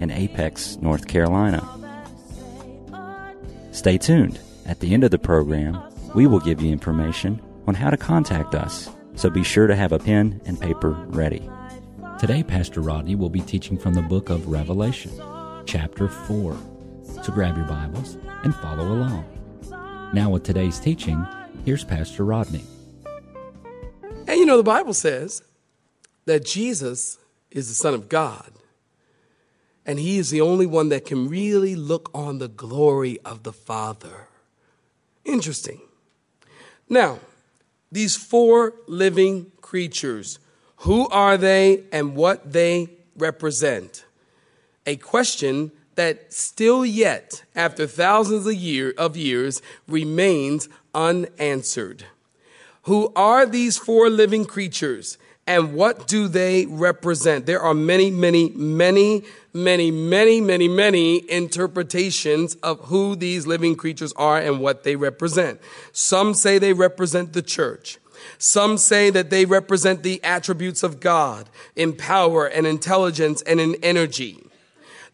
in Apex, North Carolina. Stay tuned. At the end of the program, we will give you information on how to contact us, so be sure to have a pen and paper ready. Today, Pastor Rodney will be teaching from the book of Revelation, chapter 4. So grab your Bibles and follow along. Now, with today's teaching, here's Pastor Rodney. And you know, the Bible says that Jesus is the Son of God. And he is the only one that can really look on the glory of the Father. Interesting. Now, these four living creatures, who are they and what they represent? A question that still yet, after thousands of, year, of years, remains unanswered. Who are these four living creatures? And what do they represent? There are many, many, many, many, many, many, many interpretations of who these living creatures are and what they represent. Some say they represent the church. Some say that they represent the attributes of God in power and intelligence and in energy.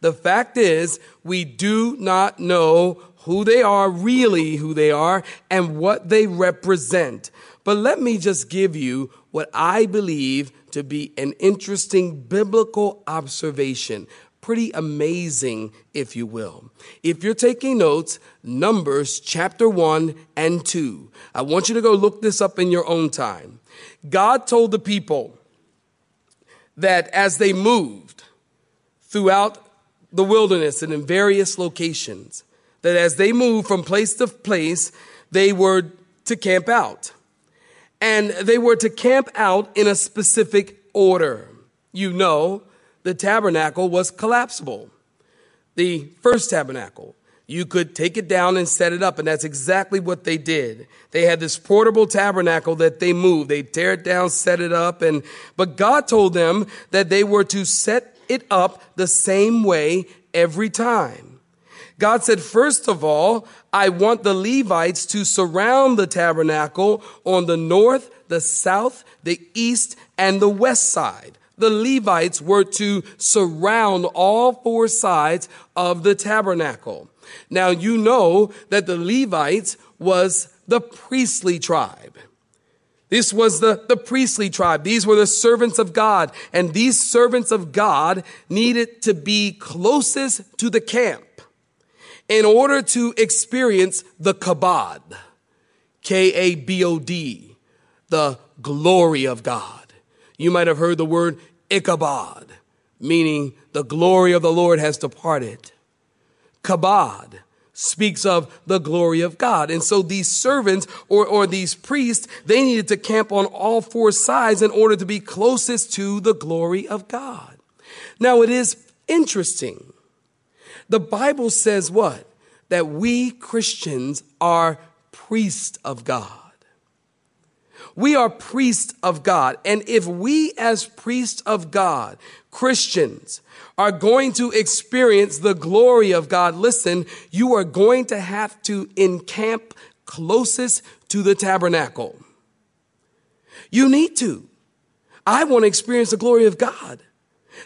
The fact is, we do not know who they are, really who they are, and what they represent. But let me just give you what I believe to be an interesting biblical observation. Pretty amazing, if you will. If you're taking notes, Numbers chapter 1 and 2. I want you to go look this up in your own time. God told the people that as they moved throughout the wilderness and in various locations, that as they moved from place to place, they were to camp out and they were to camp out in a specific order. You know, the tabernacle was collapsible. The first tabernacle, you could take it down and set it up, and that's exactly what they did. They had this portable tabernacle that they moved. They tear it down, set it up, and but God told them that they were to set it up the same way every time. God said, first of all, I want the Levites to surround the tabernacle on the north, the south, the east, and the west side. The Levites were to surround all four sides of the tabernacle. Now you know that the Levites was the priestly tribe. This was the, the priestly tribe. These were the servants of God. And these servants of God needed to be closest to the camp in order to experience the kabod, K A B O D, the glory of God. You might have heard the word Ichabod, meaning the glory of the Lord has departed. Kabod speaks of the glory of God. And so these servants or, or these priests, they needed to camp on all four sides in order to be closest to the glory of God. Now it is interesting the Bible says what? That we Christians are priests of God. We are priests of God. And if we, as priests of God, Christians, are going to experience the glory of God, listen, you are going to have to encamp closest to the tabernacle. You need to. I want to experience the glory of God.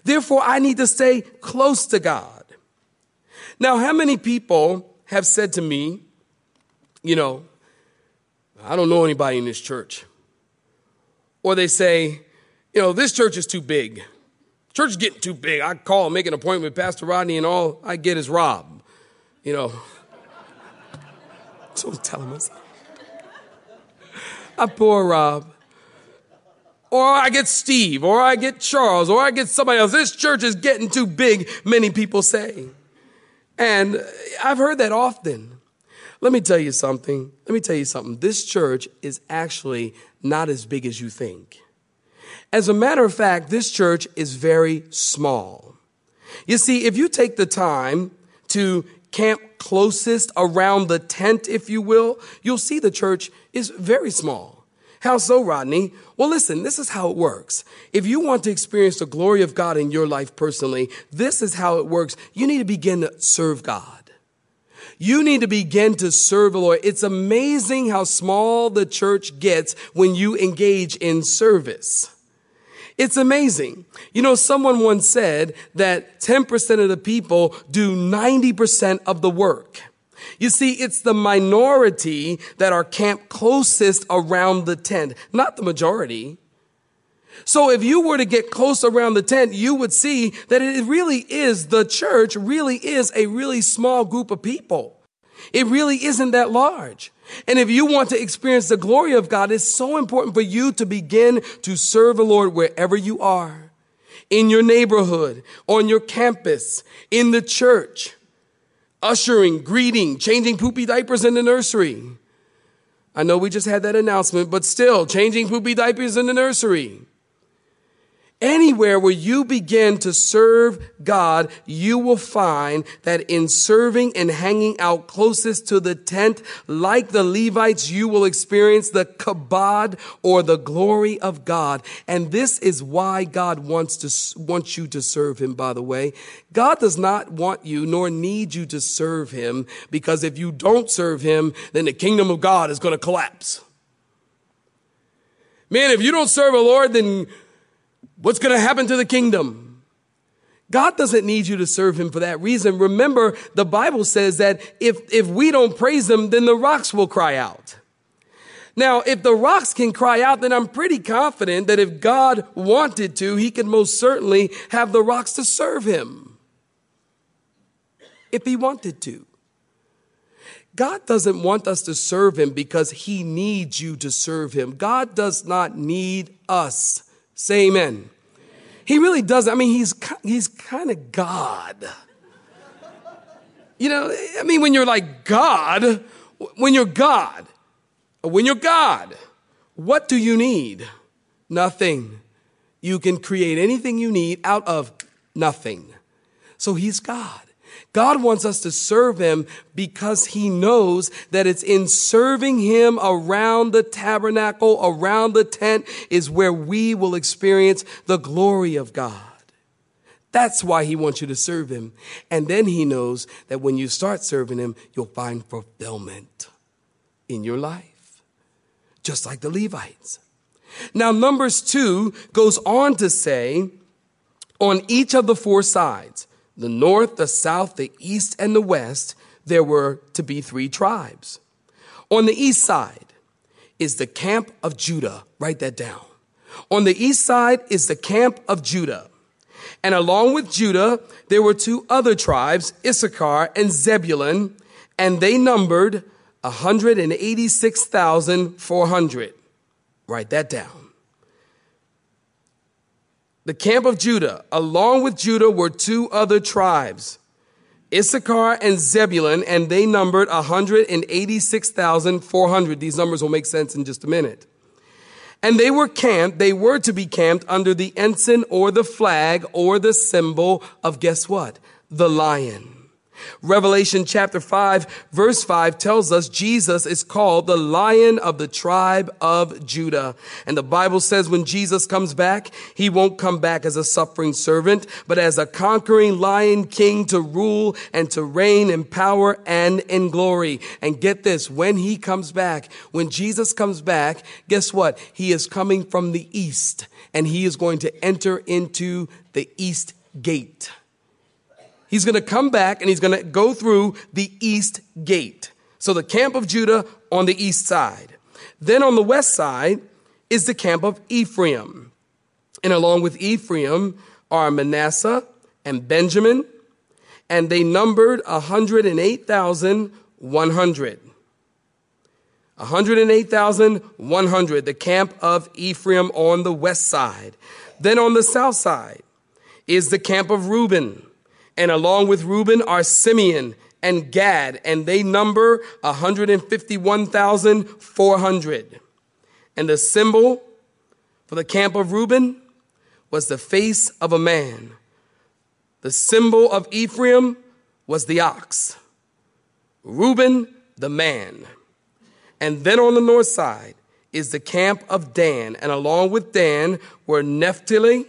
Therefore, I need to stay close to God. Now, how many people have said to me, you know, I don't know anybody in this church? Or they say, you know, this church is too big. Church is getting too big. I call, make an appointment with Pastor Rodney, and all I get is Rob. You know. So tell him I poor Rob. Or I get Steve, or I get Charles, or I get somebody else. This church is getting too big, many people say. And I've heard that often. Let me tell you something. Let me tell you something. This church is actually not as big as you think. As a matter of fact, this church is very small. You see, if you take the time to camp closest around the tent, if you will, you'll see the church is very small. How so, Rodney? Well, listen, this is how it works. If you want to experience the glory of God in your life personally, this is how it works. You need to begin to serve God. You need to begin to serve the Lord. It's amazing how small the church gets when you engage in service. It's amazing. You know, someone once said that 10% of the people do 90% of the work. You see, it's the minority that are camped closest around the tent, not the majority. So if you were to get close around the tent, you would see that it really is the church really is a really small group of people. It really isn't that large. And if you want to experience the glory of God, it's so important for you to begin to serve the Lord wherever you are. In your neighborhood, on your campus, in the church, ushering, greeting, changing poopy diapers in the nursery. I know we just had that announcement, but still, changing poopy diapers in the nursery. Anywhere where you begin to serve God, you will find that in serving and hanging out closest to the tent, like the Levites, you will experience the kabod or the glory of God. And this is why God wants to, wants you to serve Him, by the way. God does not want you nor need you to serve Him because if you don't serve Him, then the kingdom of God is going to collapse. Man, if you don't serve the Lord, then What's going to happen to the kingdom? God doesn't need you to serve him for that reason. Remember, the Bible says that if, if we don't praise him, then the rocks will cry out. Now, if the rocks can cry out, then I'm pretty confident that if God wanted to, he could most certainly have the rocks to serve him. If he wanted to. God doesn't want us to serve him because he needs you to serve him. God does not need us. Say amen. He really does. I mean, he's, he's kind of God. You know, I mean, when you're like God, when you're God, when you're God, what do you need? Nothing. You can create anything you need out of nothing. So he's God. God wants us to serve him because he knows that it's in serving him around the tabernacle, around the tent is where we will experience the glory of God. That's why he wants you to serve him. And then he knows that when you start serving him, you'll find fulfillment in your life, just like the Levites. Now, Numbers 2 goes on to say, on each of the four sides, the north, the south, the east, and the west, there were to be three tribes. On the east side is the camp of Judah. Write that down. On the east side is the camp of Judah. And along with Judah, there were two other tribes, Issachar and Zebulun, and they numbered 186,400. Write that down the camp of Judah, along with Judah were two other tribes, Issachar and Zebulun, and they numbered 186,400. These numbers will make sense in just a minute. And they were camped, they were to be camped under the ensign or the flag or the symbol of guess what? The lion. Revelation chapter 5 verse 5 tells us Jesus is called the lion of the tribe of Judah. And the Bible says when Jesus comes back, he won't come back as a suffering servant, but as a conquering lion king to rule and to reign in power and in glory. And get this, when he comes back, when Jesus comes back, guess what? He is coming from the east and he is going to enter into the east gate. He's going to come back and he's going to go through the east gate. So the camp of Judah on the east side. Then on the west side is the camp of Ephraim. And along with Ephraim are Manasseh and Benjamin, and they numbered 108,100. 108,100, the camp of Ephraim on the west side. Then on the south side is the camp of Reuben and along with Reuben are Simeon and Gad, and they number 151,400. And the symbol for the camp of Reuben was the face of a man. The symbol of Ephraim was the ox, Reuben, the man. And then on the north side is the camp of Dan, and along with Dan were Naphtali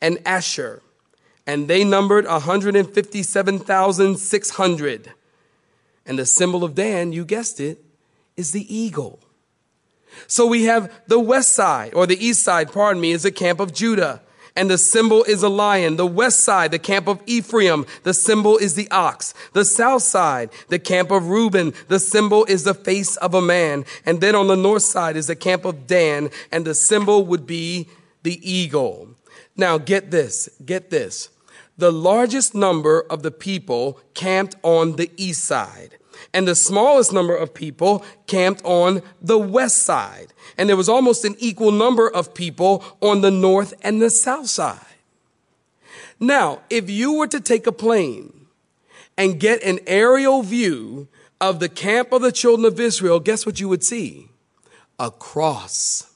and Asher, and they numbered 157,600. And the symbol of Dan, you guessed it, is the eagle. So we have the west side, or the east side, pardon me, is the camp of Judah. And the symbol is a lion. The west side, the camp of Ephraim, the symbol is the ox. The south side, the camp of Reuben, the symbol is the face of a man. And then on the north side is the camp of Dan, and the symbol would be the eagle. Now get this, get this. The largest number of the people camped on the east side and the smallest number of people camped on the west side. And there was almost an equal number of people on the north and the south side. Now, if you were to take a plane and get an aerial view of the camp of the children of Israel, guess what you would see? A cross.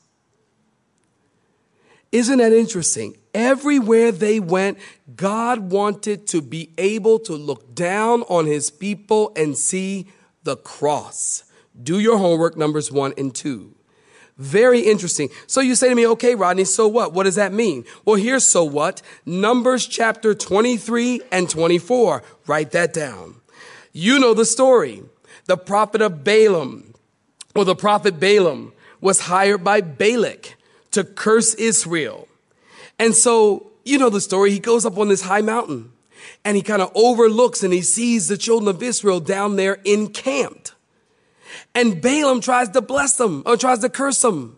Isn't that interesting? Everywhere they went, God wanted to be able to look down on his people and see the cross. Do your homework, numbers one and two. Very interesting. So you say to me, okay, Rodney, so what? What does that mean? Well, here's so what. Numbers chapter 23 and 24. Write that down. You know the story. The prophet of Balaam, or the prophet Balaam, was hired by Balak to curse Israel. And so, you know the story. He goes up on this high mountain and he kind of overlooks and he sees the children of Israel down there encamped. And Balaam tries to bless them or tries to curse them.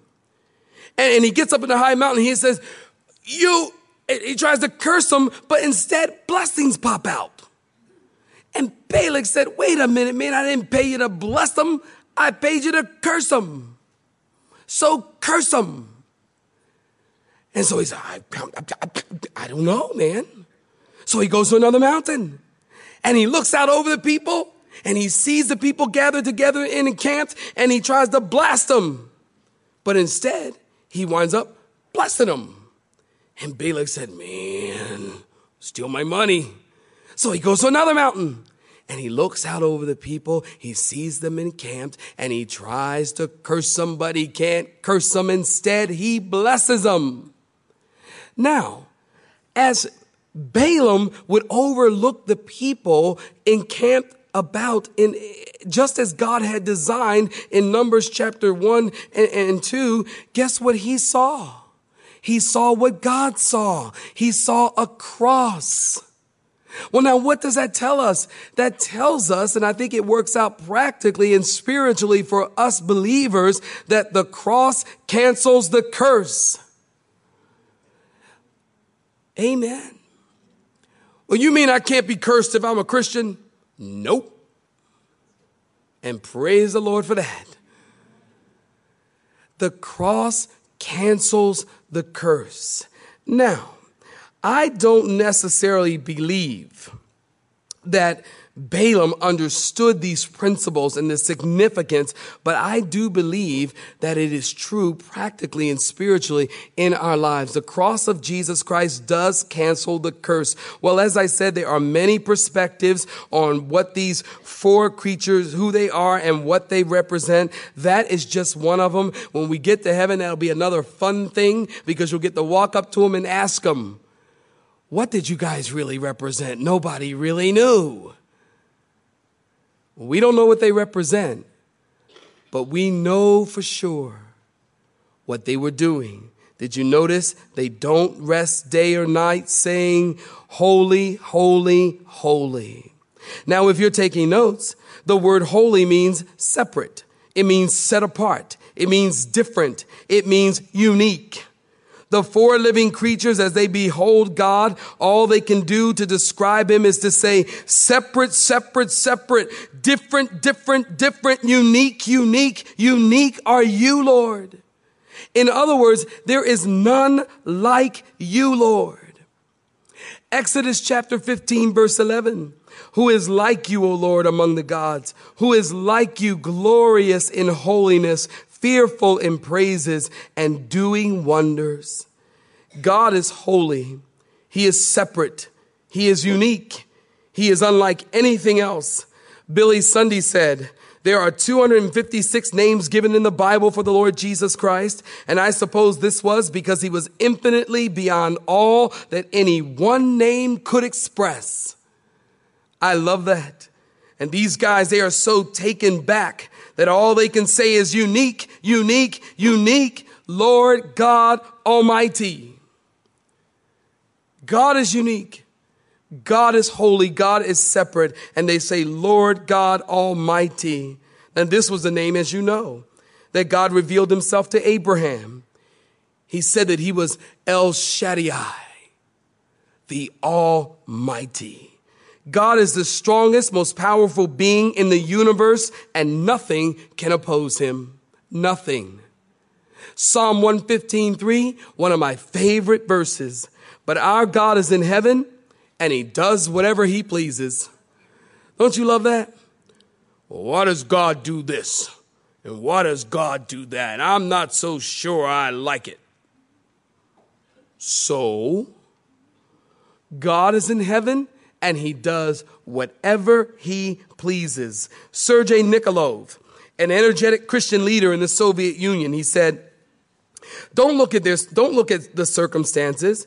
And, and he gets up in the high mountain he says, You, he tries to curse them, but instead blessings pop out. And Balak said, Wait a minute, man, I didn't pay you to bless them, I paid you to curse them. So curse them. And so he's, I, I, I don't know, man. So he goes to another mountain and he looks out over the people and he sees the people gathered together in encamped and he tries to blast them. But instead, he winds up blessing them. And Balak said, Man, steal my money. So he goes to another mountain and he looks out over the people. He sees them encamped and he tries to curse somebody. Can't curse them. Instead, he blesses them. Now, as Balaam would overlook the people encamped about in just as God had designed in Numbers chapter 1 and, and 2, guess what he saw? He saw what God saw. He saw a cross. Well, now what does that tell us? That tells us, and I think it works out practically and spiritually for us believers, that the cross cancels the curse. Amen. Well, you mean I can't be cursed if I'm a Christian? Nope. And praise the Lord for that. The cross cancels the curse. Now, I don't necessarily believe that Balaam understood these principles and the significance, but I do believe that it is true practically and spiritually in our lives. The cross of Jesus Christ does cancel the curse. Well, as I said, there are many perspectives on what these four creatures, who they are and what they represent. That is just one of them. When we get to heaven, that'll be another fun thing because you'll get to walk up to them and ask them, what did you guys really represent? Nobody really knew. We don't know what they represent, but we know for sure what they were doing. Did you notice they don't rest day or night saying, Holy, holy, holy. Now, if you're taking notes, the word holy means separate. It means set apart. It means different. It means unique. The four living creatures, as they behold God, all they can do to describe Him is to say, separate, separate, separate, different, different, different, unique, unique, unique are you, Lord. In other words, there is none like you, Lord. Exodus chapter 15, verse 11. Who is like you, O Lord, among the gods? Who is like you, glorious in holiness, fearful in praises and doing wonders. God is holy. He is separate. He is unique. He is unlike anything else. Billy Sunday said, there are 256 names given in the Bible for the Lord Jesus Christ, and I suppose this was because he was infinitely beyond all that any one name could express. I love that. And these guys, they are so taken back that all they can say is unique, unique, unique, Lord God Almighty. God is unique. God is holy. God is separate. And they say, Lord God Almighty. And this was the name, as you know, that God revealed himself to Abraham. He said that he was El Shaddai, the Almighty. God is the strongest, most powerful being in the universe, and nothing can oppose him. Nothing. Psalm 115:3, one of my favorite verses. But our God is in heaven, and he does whatever he pleases. Don't you love that? Well, why does God do this? And why does God do that? I'm not so sure I like it. So, God is in heaven and he does whatever he pleases. Sergei Nikolov, an energetic Christian leader in the Soviet Union, he said, don't look at this, don't look at the circumstances,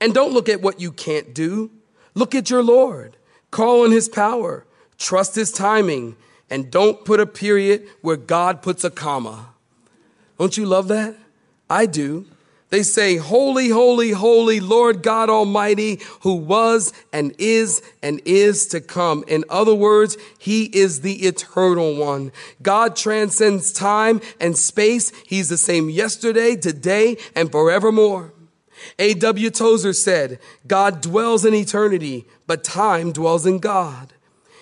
and don't look at what you can't do. Look at your Lord. Call on his power. Trust his timing. And don't put a period where God puts a comma. Don't you love that? I do. They say, Holy, holy, holy Lord God Almighty, who was and is and is to come. In other words, He is the eternal one. God transcends time and space. He's the same yesterday, today, and forevermore. A.W. Tozer said, God dwells in eternity, but time dwells in God.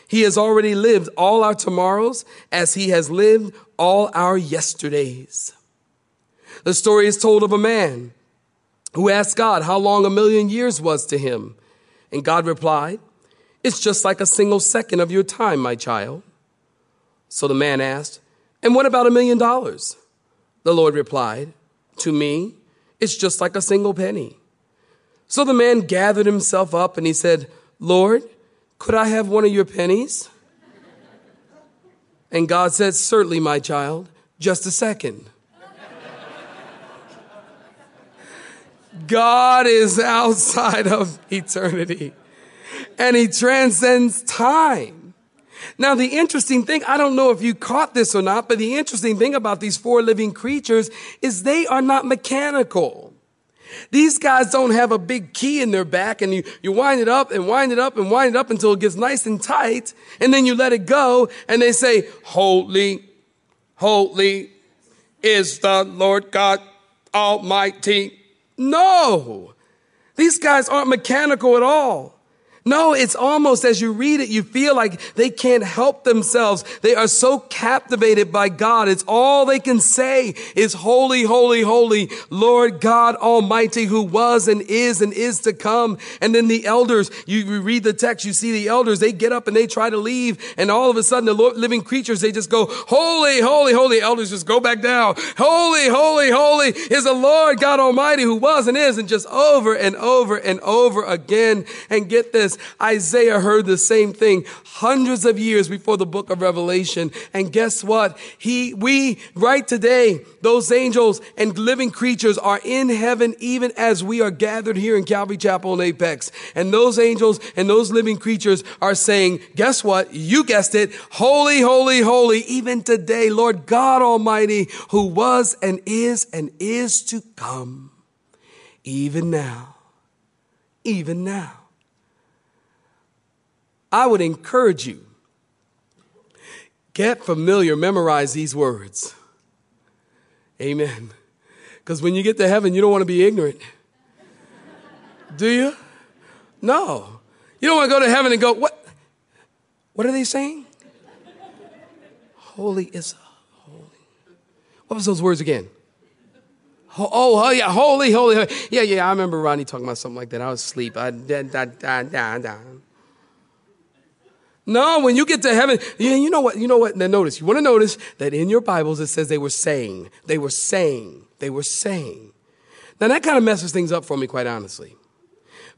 He has already lived all our tomorrows as he has lived all our yesterdays. The story is told of a man who asked God how long a million years was to him. And God replied, It's just like a single second of your time, my child. So the man asked, And what about a million dollars? The Lord replied, To me, it's just like a single penny. So the man gathered himself up and he said, Lord, could I have one of your pennies? And God said, Certainly, my child, just a second. God is outside of eternity and he transcends time. Now, the interesting thing, I don't know if you caught this or not, but the interesting thing about these four living creatures is they are not mechanical. These guys don't have a big key in their back and you, you wind it up and wind it up and wind it up until it gets nice and tight. And then you let it go and they say, holy, holy is the Lord God Almighty. No, these guys aren't mechanical at all. No, it's almost as you read it, you feel like they can't help themselves. They are so captivated by God. It's all they can say is holy, holy, holy, Lord God Almighty who was and is and is to come. And then the elders, you read the text, you see the elders, they get up and they try to leave. And all of a sudden the living creatures, they just go, holy, holy, holy. Elders just go back down. Holy, holy, holy is the Lord God Almighty who was and is and just over and over and over again. And get this, Isaiah heard the same thing hundreds of years before the book of Revelation. And guess what? He, we, right today, those angels and living creatures are in heaven even as we are gathered here in Calvary Chapel and Apex. And those angels and those living creatures are saying, guess what? You guessed it. Holy, holy, holy, even today, Lord God Almighty, who was and is and is to come. Even now. Even now. I would encourage you get familiar, memorize these words. Amen. Because when you get to heaven, you don't want to be ignorant. Do you? No. You don't want to go to heaven and go, what? What are they saying? Holy is holy. What was those words again? Oh, oh, yeah, holy, holy, holy. Yeah, yeah, I remember Ronnie talking about something like that. I was asleep. I, da, da, da, da, da. No, when you get to heaven, you know what? You know what? Now notice, you want to notice that in your Bibles it says they were saying, they were saying, they were saying. Now that kind of messes things up for me, quite honestly.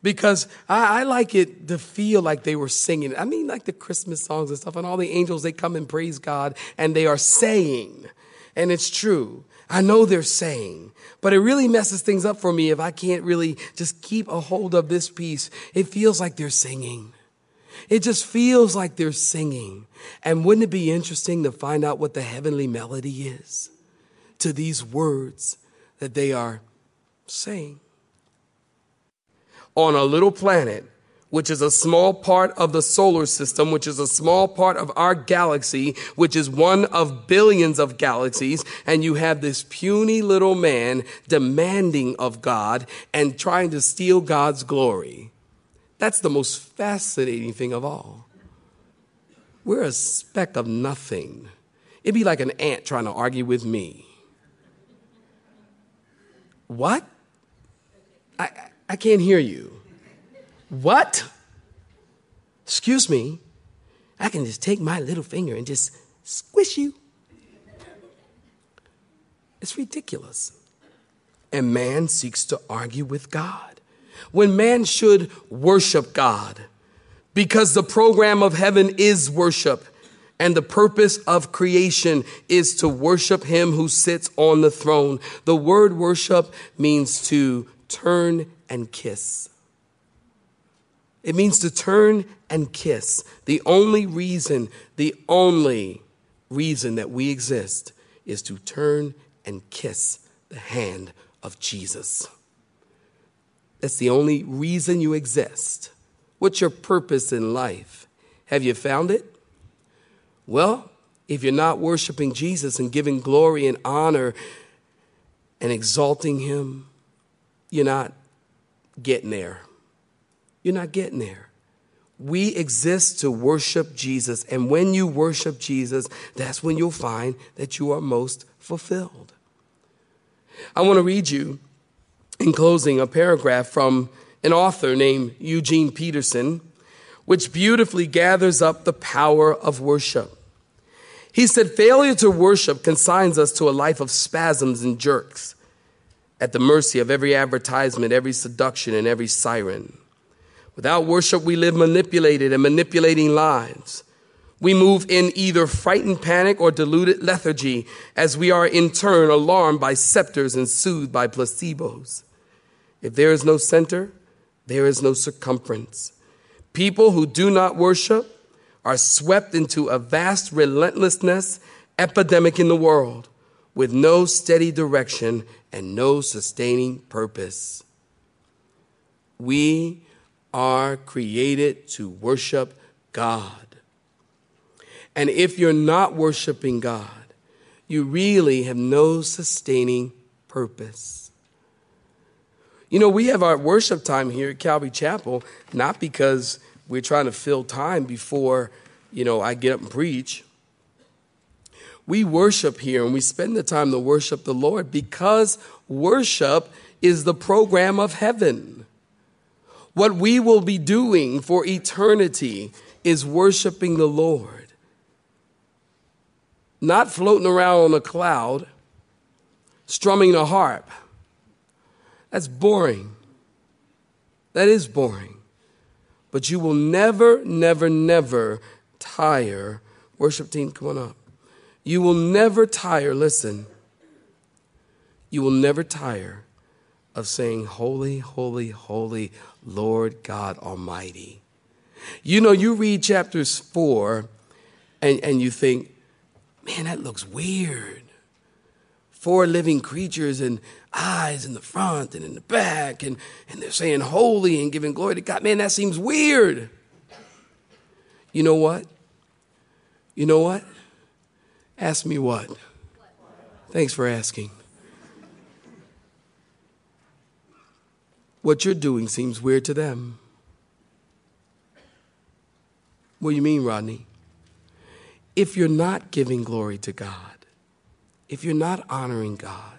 because I, I, like it to feel like they were singing. I mean, like the Christmas songs and stuff, and all the angels, they come and praise God, and they are saying, and it's true. I know they're saying, but it really messes things up for me if I can't really just keep a hold of this piece. It feels like they're singing. It just feels like they're singing. And wouldn't it be interesting to find out what the heavenly melody is to these words that they are saying? On a little planet, which is a small part of the solar system, which is a small part of our galaxy, which is one of billions of galaxies, and you have this puny little man demanding of God and trying to steal God's glory. That's the most fascinating thing of all. We're a speck of nothing. It'd be like an ant trying to argue with me. What? I, I can't hear you. What? Excuse me. I can just take my little finger and just squish you. It's ridiculous. And man seeks to argue with God when man should worship God because the program of heaven is worship and the purpose of creation is to worship him who sits on the throne. The word worship means to turn and kiss. It means to turn and kiss. The only reason, the only reason that we exist is to turn and kiss the hand of Jesus. That's the only reason you exist. What's your purpose in life? Have you found it? Well, if you're not worshiping Jesus and giving glory and honor and exalting Him, you're not getting there. You're not getting there. We exist to worship Jesus. And when you worship Jesus, that's when you'll find that you are most fulfilled. I want to read you in closing, a paragraph from an author named Eugene Peterson, which beautifully gathers up the power of worship. He said, Failure to worship consigns us to a life of spasms and jerks, at the mercy of every advertisement, every seduction, and every siren. Without worship, we live manipulated and manipulating lives. We move in either frightened panic or deluded lethargy as we are in turn alarmed by scepters and soothed by placebos. If there is no center, there is no circumference. People who do not worship are swept into a vast relentlessness epidemic in the world with no steady direction and no sustaining purpose. We are created to worship God. And if you're not worshiping God, you really have no sustaining purpose. You know, we have our worship time here at Calvary Chapel, not because we're trying to fill time before, you know, I get up and preach. We worship here and we spend the time to worship the Lord because worship is the program of heaven. What we will be doing for eternity is worshiping the Lord not floating around on a cloud, strumming a harp. That's boring. That is boring. But you will never, never, never tire. Worship team, come on up. You will never tire, listen, you will never tire of saying, Holy, holy, holy, Lord God Almighty. You know, you read chapters four and, and you think, man, that looks weird. Four living creatures and eyes in the front and in the back, and, and they're saying holy and giving glory to God. Man, that seems weird. You know what? You know what? Ask me what? Thanks for asking. What you're doing seems weird to them. What do you mean, Rodney? if you're not giving glory to God, if you're not honoring God,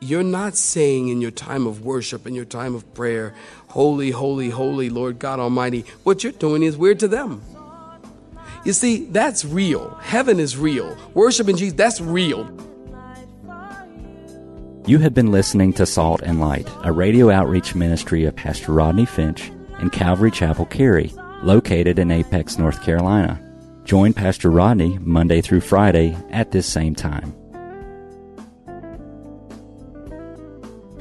you're not saying in your time of worship, in your time of prayer, Holy, holy, holy Lord God Almighty, what you're doing is weird to them. You see, that's real. Heaven is real. Worshiping Jesus, that's real. You have been listening to Salt and Light, a radio outreach ministry of Pastor Rodney Finch in Calvary Chapel, Cary, located in Apex, North Carolina. Join Pastor Rodney Monday through Friday at this same time.